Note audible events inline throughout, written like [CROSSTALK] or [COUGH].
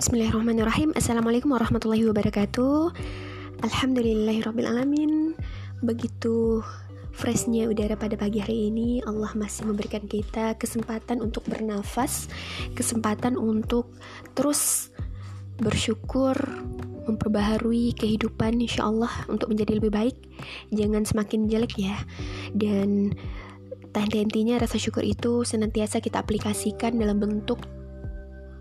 Bismillahirrahmanirrahim. Assalamualaikum warahmatullahi wabarakatuh. Alhamdulillahirrabbilalamin Begitu freshnya udara pada pagi hari ini Allah masih memberikan kita kesempatan untuk bernafas Kesempatan untuk terus bersyukur Memperbaharui kehidupan insya Allah untuk menjadi lebih baik. Jangan semakin jelek ya. Dan tanda intinya rasa syukur itu senantiasa kita aplikasikan dalam bentuk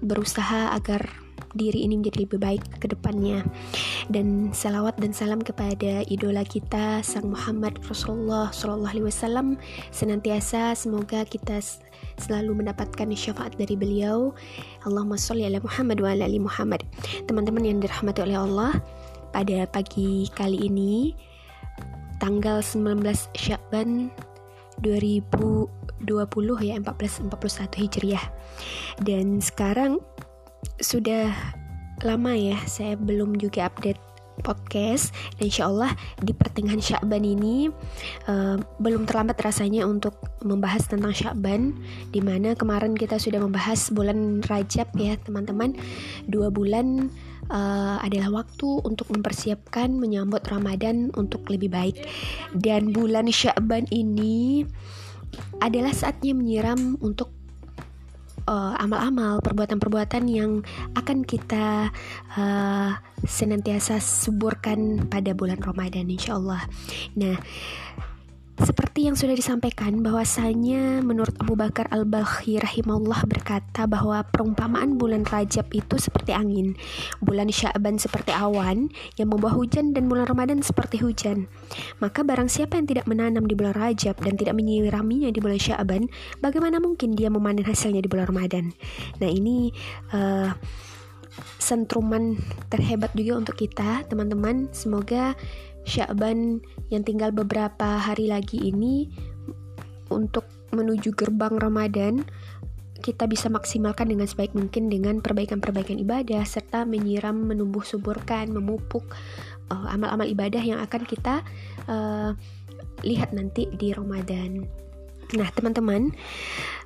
berusaha agar diri ini menjadi lebih baik ke depannya. Dan salawat dan salam kepada idola kita Sang Muhammad Rasulullah Sallallahu Alaihi Wasallam senantiasa semoga kita selalu mendapatkan syafaat dari beliau. Allahumma sholli ala Muhammad wa ala ali Muhammad. Teman-teman yang dirahmati oleh Allah pada pagi kali ini tanggal 19 Syakban 2020 ya 1441 Hijriah. Dan sekarang sudah lama ya saya belum juga update podcast. Dan insya Allah di pertengahan Syakban ini uh, belum terlambat rasanya untuk membahas tentang Syakban di mana kemarin kita sudah membahas bulan Rajab ya teman-teman. Dua bulan uh, adalah waktu untuk mempersiapkan menyambut Ramadan untuk lebih baik. Dan bulan Syakban ini adalah saatnya menyiram untuk uh, amal-amal, perbuatan-perbuatan yang akan kita uh, senantiasa suburkan pada bulan Ramadan insya Allah. Nah, seperti yang sudah disampaikan bahwasanya menurut Abu Bakar Al-Balkhi rahimahullah berkata bahwa perumpamaan bulan Rajab itu seperti angin, bulan Sya'ban seperti awan yang membawa hujan dan bulan Ramadan seperti hujan. Maka barang siapa yang tidak menanam di bulan Rajab dan tidak menyiraminya di bulan Sya'ban, bagaimana mungkin dia memanen hasilnya di bulan Ramadan? Nah, ini uh, sentruman terhebat juga untuk kita, teman-teman. Semoga Syakban yang tinggal beberapa hari lagi ini untuk menuju gerbang Ramadan kita bisa maksimalkan dengan sebaik mungkin dengan perbaikan-perbaikan ibadah serta menyiram, menumbuh suburkan, memupuk uh, amal-amal ibadah yang akan kita uh, lihat nanti di Ramadan. Nah, teman-teman,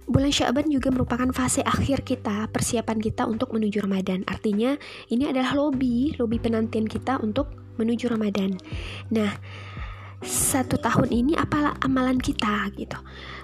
bulan Syaban juga merupakan fase akhir kita, persiapan kita untuk menuju Ramadan. Artinya, ini adalah lobby, lobby penantian kita untuk menuju Ramadan. Nah, satu tahun ini apalah amalan kita gitu.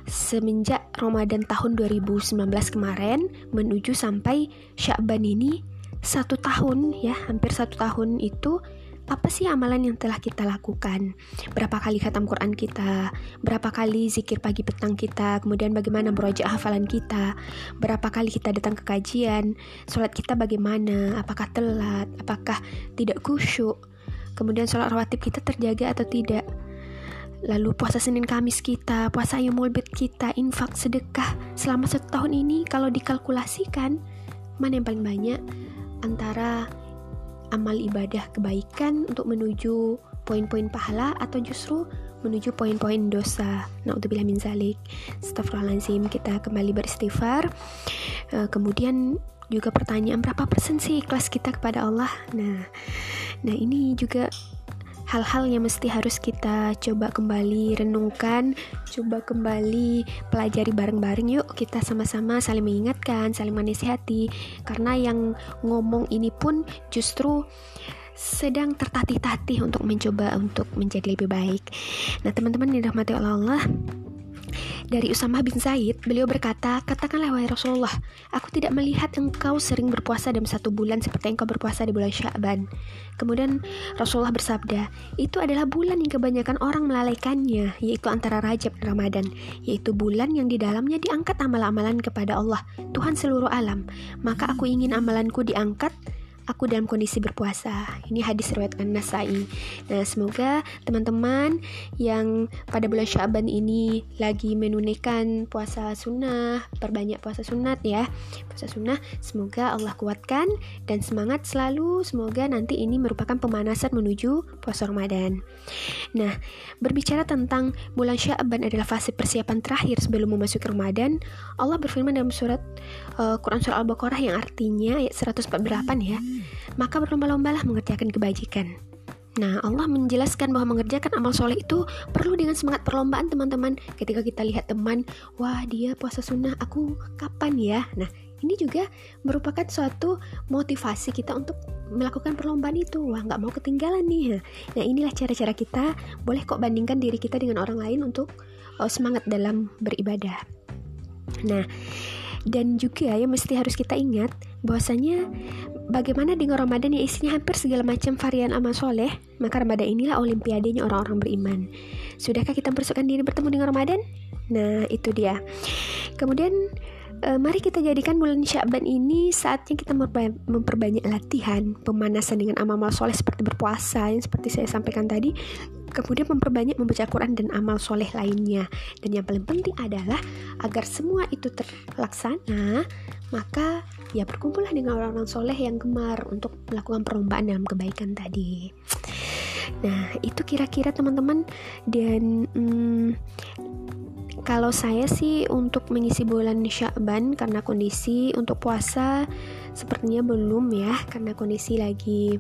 Semenjak Ramadan tahun 2019 kemarin menuju sampai Syakban ini satu tahun ya, hampir satu tahun itu apa sih amalan yang telah kita lakukan? Berapa kali khatam Quran kita? Berapa kali zikir pagi petang kita? Kemudian bagaimana meroja hafalan kita? Berapa kali kita datang ke kajian? Sholat kita bagaimana? Apakah telat? Apakah tidak khusyuk? Kemudian sholat rawatib kita terjaga atau tidak? Lalu puasa Senin Kamis kita, puasa Yomul Bid kita, infak, sedekah selama satu tahun ini kalau dikalkulasikan mana yang paling banyak antara amal ibadah kebaikan untuk menuju poin-poin pahala atau justru menuju poin-poin dosa. Nauzubillah min zalik. Astagfirullahaladzim, kita kembali beristighfar. Uh, kemudian juga pertanyaan berapa persen sih ikhlas kita kepada Allah nah nah ini juga hal-hal yang mesti harus kita coba kembali renungkan, coba kembali pelajari bareng-bareng yuk kita sama-sama saling mengingatkan, saling menasihati karena yang ngomong ini pun justru sedang tertatih-tatih untuk mencoba untuk menjadi lebih baik. Nah, teman-teman dirahmati Allah, dari Usama bin Zaid, beliau berkata, Katakanlah wahai Rasulullah, aku tidak melihat engkau sering berpuasa dalam satu bulan seperti engkau berpuasa di bulan Sya'ban. Kemudian Rasulullah bersabda, itu adalah bulan yang kebanyakan orang melalaikannya, yaitu antara Rajab dan Ramadan, yaitu bulan yang di dalamnya diangkat amal-amalan kepada Allah, Tuhan seluruh alam. Maka aku ingin amalanku diangkat aku dalam kondisi berpuasa. Ini hadis riwayat An-Nasai. Nah, semoga teman-teman yang pada bulan Syaban ini lagi menunaikan puasa sunnah, perbanyak puasa sunat ya. Puasa sunnah, semoga Allah kuatkan dan semangat selalu. Semoga nanti ini merupakan pemanasan menuju puasa Ramadan. Nah, berbicara tentang bulan Syaban adalah fase persiapan terakhir sebelum memasuki Ramadan, Allah berfirman dalam surat uh, Quran surah Al-Baqarah yang artinya ayat 148 ya maka berlomba-lombalah mengerjakan kebajikan. Nah, Allah menjelaskan bahwa mengerjakan amal soleh itu perlu dengan semangat perlombaan teman-teman. Ketika kita lihat teman, wah dia puasa sunnah, aku kapan ya? Nah, ini juga merupakan suatu motivasi kita untuk melakukan perlombaan itu wah nggak mau ketinggalan nih nah inilah cara-cara kita boleh kok bandingkan diri kita dengan orang lain untuk oh, semangat dalam beribadah nah dan juga ya mesti harus kita ingat bahwasanya bagaimana dengan Ramadan yang isinya hampir segala macam varian amal soleh maka Ramadan inilah olimpiadenya orang-orang beriman. Sudahkah kita mempersiapkan diri bertemu dengan Ramadan? Nah itu dia. Kemudian e, mari kita jadikan bulan Syakban ini saatnya kita memperbanyak latihan pemanasan dengan amal-amal soleh seperti berpuasa yang seperti saya sampaikan tadi. Kemudian memperbanyak membaca Quran dan amal soleh lainnya. Dan yang paling penting adalah agar semua itu terlaksana maka ya berkumpullah dengan orang-orang soleh yang gemar untuk melakukan perlombaan dalam kebaikan tadi. Nah itu kira-kira teman-teman. Dan hmm, kalau saya sih untuk mengisi bulan Syakban karena kondisi untuk puasa sepertinya belum ya karena kondisi lagi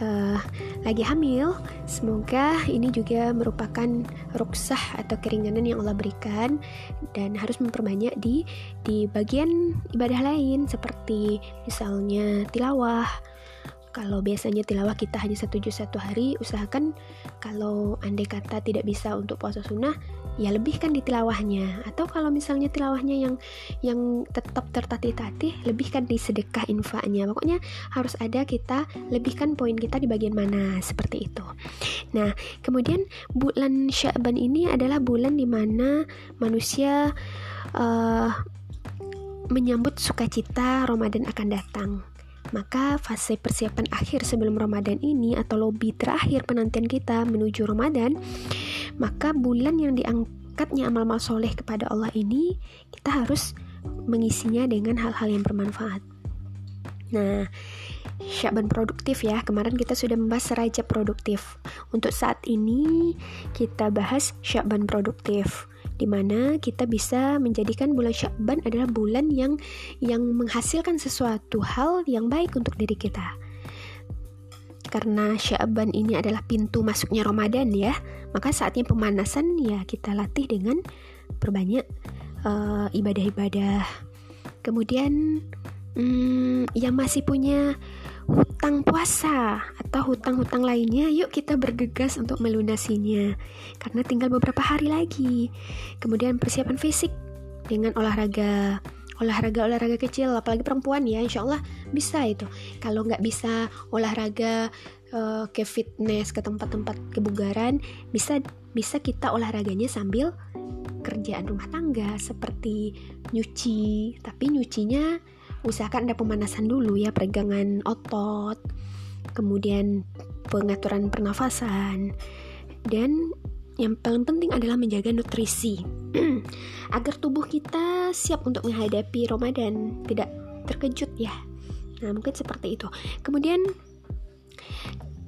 uh, lagi hamil. Semoga ini juga merupakan ruksah atau keringanan yang Allah berikan dan harus memperbanyak di di bagian ibadah lain seperti misalnya tilawah kalau biasanya tilawah kita hanya satu juz satu hari, usahakan kalau andai kata tidak bisa untuk puasa sunnah, ya lebihkan di tilawahnya. Atau kalau misalnya tilawahnya yang yang tetap tertatih-tatih, lebihkan di sedekah infaknya. Pokoknya harus ada kita lebihkan poin kita di bagian mana seperti itu. Nah, kemudian bulan Sya'ban ini adalah bulan di mana manusia uh, menyambut sukacita Ramadan akan datang. Maka fase persiapan akhir sebelum Ramadan ini atau lobby terakhir penantian kita menuju Ramadan, maka bulan yang diangkatnya amal-amal soleh kepada Allah ini kita harus mengisinya dengan hal-hal yang bermanfaat. Nah, Syaban produktif ya. Kemarin kita sudah membahas raja produktif. Untuk saat ini kita bahas Syaban produktif di mana kita bisa menjadikan bulan Syakban adalah bulan yang yang menghasilkan sesuatu hal yang baik untuk diri kita. Karena Syakban ini adalah pintu masuknya Ramadan ya, maka saatnya pemanasan ya kita latih dengan berbanyak uh, ibadah-ibadah. Kemudian hmm, yang masih punya hutang puasa atau hutang-hutang lainnya, yuk kita bergegas untuk melunasinya. Karena tinggal beberapa hari lagi. Kemudian persiapan fisik dengan olahraga olahraga-olahraga kecil apalagi perempuan ya insya Allah bisa itu. Kalau nggak bisa olahraga uh, ke fitness ke tempat-tempat kebugaran bisa bisa kita olahraganya sambil kerjaan rumah tangga seperti nyuci. Tapi nyucinya usahakan ada pemanasan dulu ya peregangan otot kemudian pengaturan pernafasan dan yang paling penting adalah menjaga nutrisi. [CLEARS THROAT] Agar tubuh kita siap untuk menghadapi Ramadan tidak terkejut ya. Nah mungkin seperti itu. Kemudian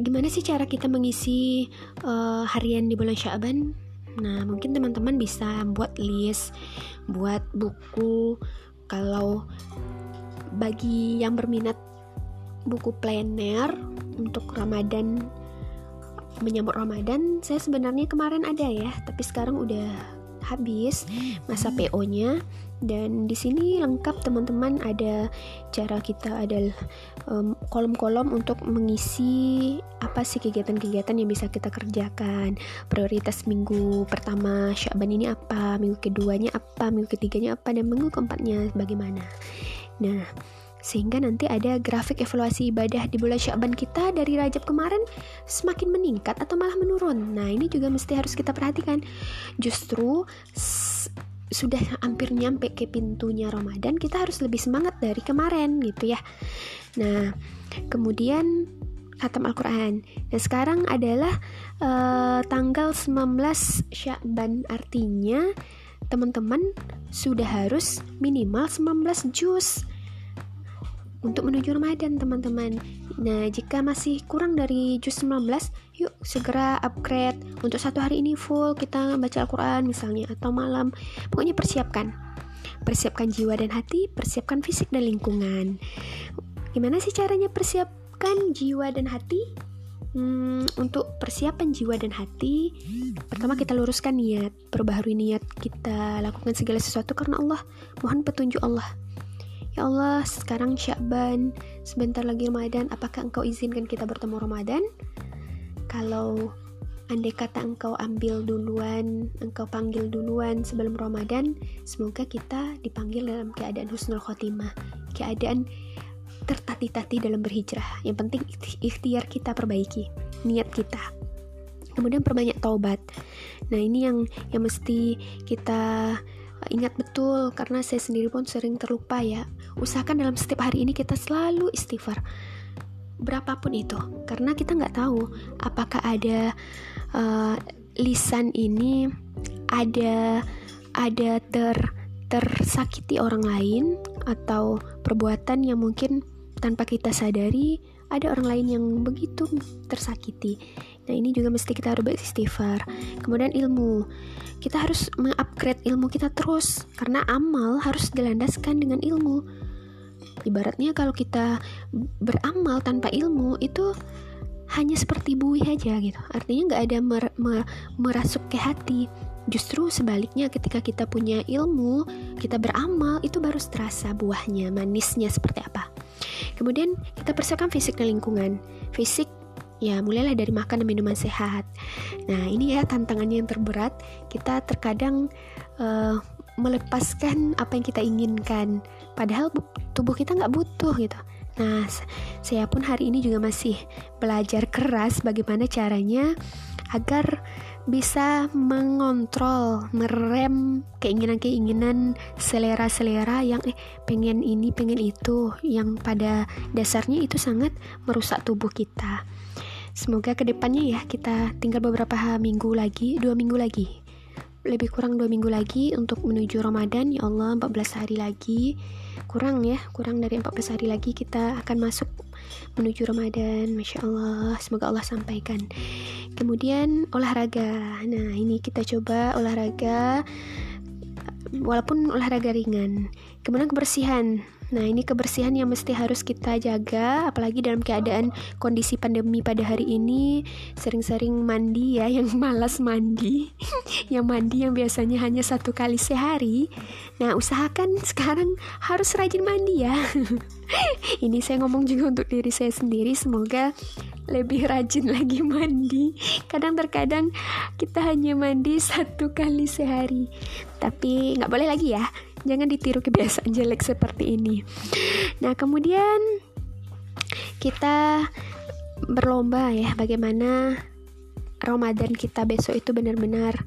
gimana sih cara kita mengisi uh, harian di bulan Syaban nah mungkin teman-teman bisa buat list buat buku. Kalau bagi yang berminat buku planner untuk Ramadan menyambut Ramadan saya sebenarnya kemarin ada ya tapi sekarang udah habis masa PO-nya dan di sini lengkap teman-teman ada cara kita ada kolom-kolom um, untuk mengisi apa sih kegiatan-kegiatan yang bisa kita kerjakan. Prioritas minggu pertama Syaban ini apa minggu keduanya apa minggu ketiganya apa dan minggu keempatnya bagaimana Nah, sehingga nanti ada grafik evaluasi ibadah di bulan Syaban kita dari Rajab kemarin semakin meningkat atau malah menurun. Nah, ini juga mesti harus kita perhatikan. Justru sudah hampir nyampe ke pintunya Ramadan, kita harus lebih semangat dari kemarin gitu ya. Nah, kemudian khatam Al-Quran Nah sekarang adalah uh, tanggal 19 Syakban Artinya teman-teman sudah harus minimal 19 juz untuk menuju Ramadan teman-teman. Nah jika masih kurang dari juz 19 Yuk segera upgrade. Untuk satu hari ini full kita baca Al-Quran misalnya Atau malam. Pokoknya persiapkan. Persiapkan jiwa dan hati Persiapkan fisik dan lingkungan. Gimana sih caranya persiapkan jiwa dan hati? Hmm, untuk persiapan jiwa dan hati, pertama kita luruskan niat, perbaharui niat kita lakukan segala sesuatu karena Allah. Mohon petunjuk Allah. Ya Allah, sekarang Syakban, sebentar lagi Ramadan, apakah engkau izinkan kita bertemu Ramadan? Kalau andai kata engkau ambil duluan, engkau panggil duluan sebelum Ramadan, semoga kita dipanggil dalam keadaan husnul khotimah, keadaan tertati-tati dalam berhijrah. Yang penting ikhtiar kita perbaiki, niat kita. Kemudian perbanyak taubat. Nah, ini yang yang mesti kita ingat betul karena saya sendiri pun sering terlupa ya usahakan dalam setiap hari ini kita selalu istighfar berapapun itu karena kita nggak tahu apakah ada uh, lisan ini ada ada ter tersakiti orang lain atau perbuatan yang mungkin tanpa kita sadari ada orang lain yang begitu tersakiti Nah ini juga mesti kita harus beristighfar. Kemudian ilmu, kita harus mengupgrade ilmu kita terus karena amal harus dilandaskan dengan ilmu. Ibaratnya kalau kita beramal tanpa ilmu itu hanya seperti buih aja gitu. Artinya nggak ada mer mer merasuk ke hati. Justru sebaliknya ketika kita punya ilmu, kita beramal itu baru terasa buahnya, manisnya seperti apa. Kemudian kita persiapkan fisik dan lingkungan. Fisik ya mulailah dari makan dan minuman sehat. Nah ini ya tantangannya yang terberat. Kita terkadang uh, melepaskan apa yang kita inginkan, padahal tubuh kita nggak butuh gitu. Nah saya pun hari ini juga masih belajar keras bagaimana caranya agar bisa mengontrol, merem keinginan-keinginan selera-selera yang eh pengen ini, pengen itu, yang pada dasarnya itu sangat merusak tubuh kita. Semoga ke depannya ya kita tinggal beberapa minggu lagi, dua minggu lagi. Lebih kurang dua minggu lagi untuk menuju Ramadan, ya Allah 14 hari lagi. Kurang ya, kurang dari 14 hari lagi kita akan masuk menuju Ramadan. Masya Allah, semoga Allah sampaikan. Kemudian olahraga. Nah ini kita coba olahraga walaupun olahraga ringan. Kemudian kebersihan. Nah, ini kebersihan yang mesti harus kita jaga, apalagi dalam keadaan kondisi pandemi pada hari ini, sering-sering mandi ya, [LAUGHS] yang malas mandi, [LAUGHS] yang mandi yang biasanya hanya satu kali sehari. Nah, usahakan sekarang harus rajin mandi ya. [LAUGHS] ini saya ngomong juga untuk diri saya sendiri, semoga lebih rajin lagi mandi. Kadang terkadang kita hanya mandi satu kali sehari, tapi nggak boleh lagi ya jangan ditiru kebiasaan jelek seperti ini. Nah kemudian kita berlomba ya bagaimana Ramadan kita besok itu benar-benar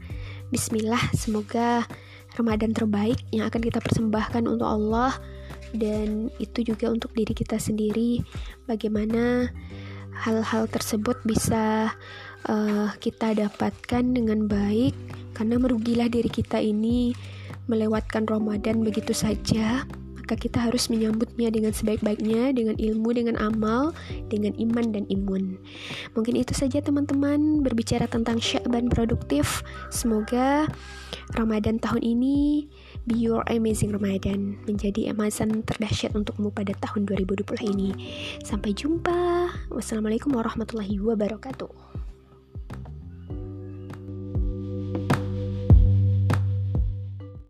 Bismillah. Semoga Ramadan terbaik yang akan kita persembahkan untuk Allah dan itu juga untuk diri kita sendiri. Bagaimana hal-hal tersebut bisa uh, kita dapatkan dengan baik karena merugilah diri kita ini melewatkan Ramadan begitu saja, maka kita harus menyambutnya dengan sebaik-baiknya, dengan ilmu, dengan amal, dengan iman dan imun. Mungkin itu saja teman-teman berbicara tentang Syakban produktif. Semoga Ramadan tahun ini be your amazing Ramadan menjadi emasan terdahsyat untukmu pada tahun 2020 ini. Sampai jumpa. Wassalamualaikum warahmatullahi wabarakatuh.